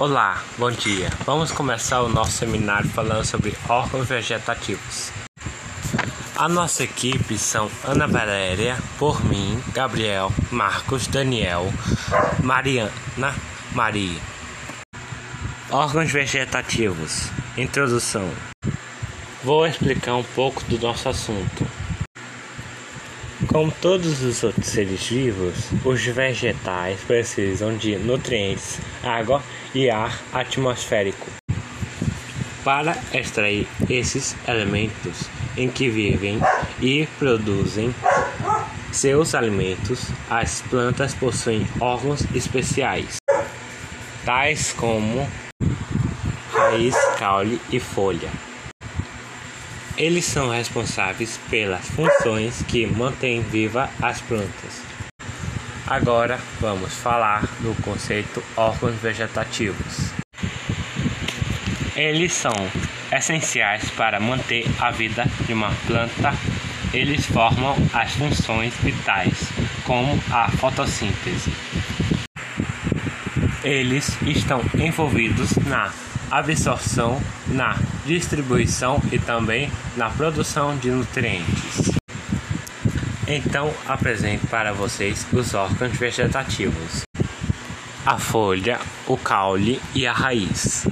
Olá, bom dia. Vamos começar o nosso seminário falando sobre órgãos vegetativos. A nossa equipe são Ana Valéria, por mim, Gabriel, Marcos, Daniel, Mariana, Maria. Órgãos vegetativos. Introdução. Vou explicar um pouco do nosso assunto. Como todos os outros seres vivos, os vegetais precisam de nutrientes, água e ar atmosférico. Para extrair esses elementos em que vivem e produzem seus alimentos, as plantas possuem órgãos especiais, tais como raiz, caule e folha. Eles são responsáveis pelas funções que mantêm viva as plantas. Agora vamos falar do conceito órgãos vegetativos. Eles são essenciais para manter a vida de uma planta. Eles formam as funções vitais, como a fotossíntese. Eles estão envolvidos na absorção, na distribuição e também na produção de nutrientes. Então, apresento para vocês os órgãos vegetativos: a folha, o caule e a raiz.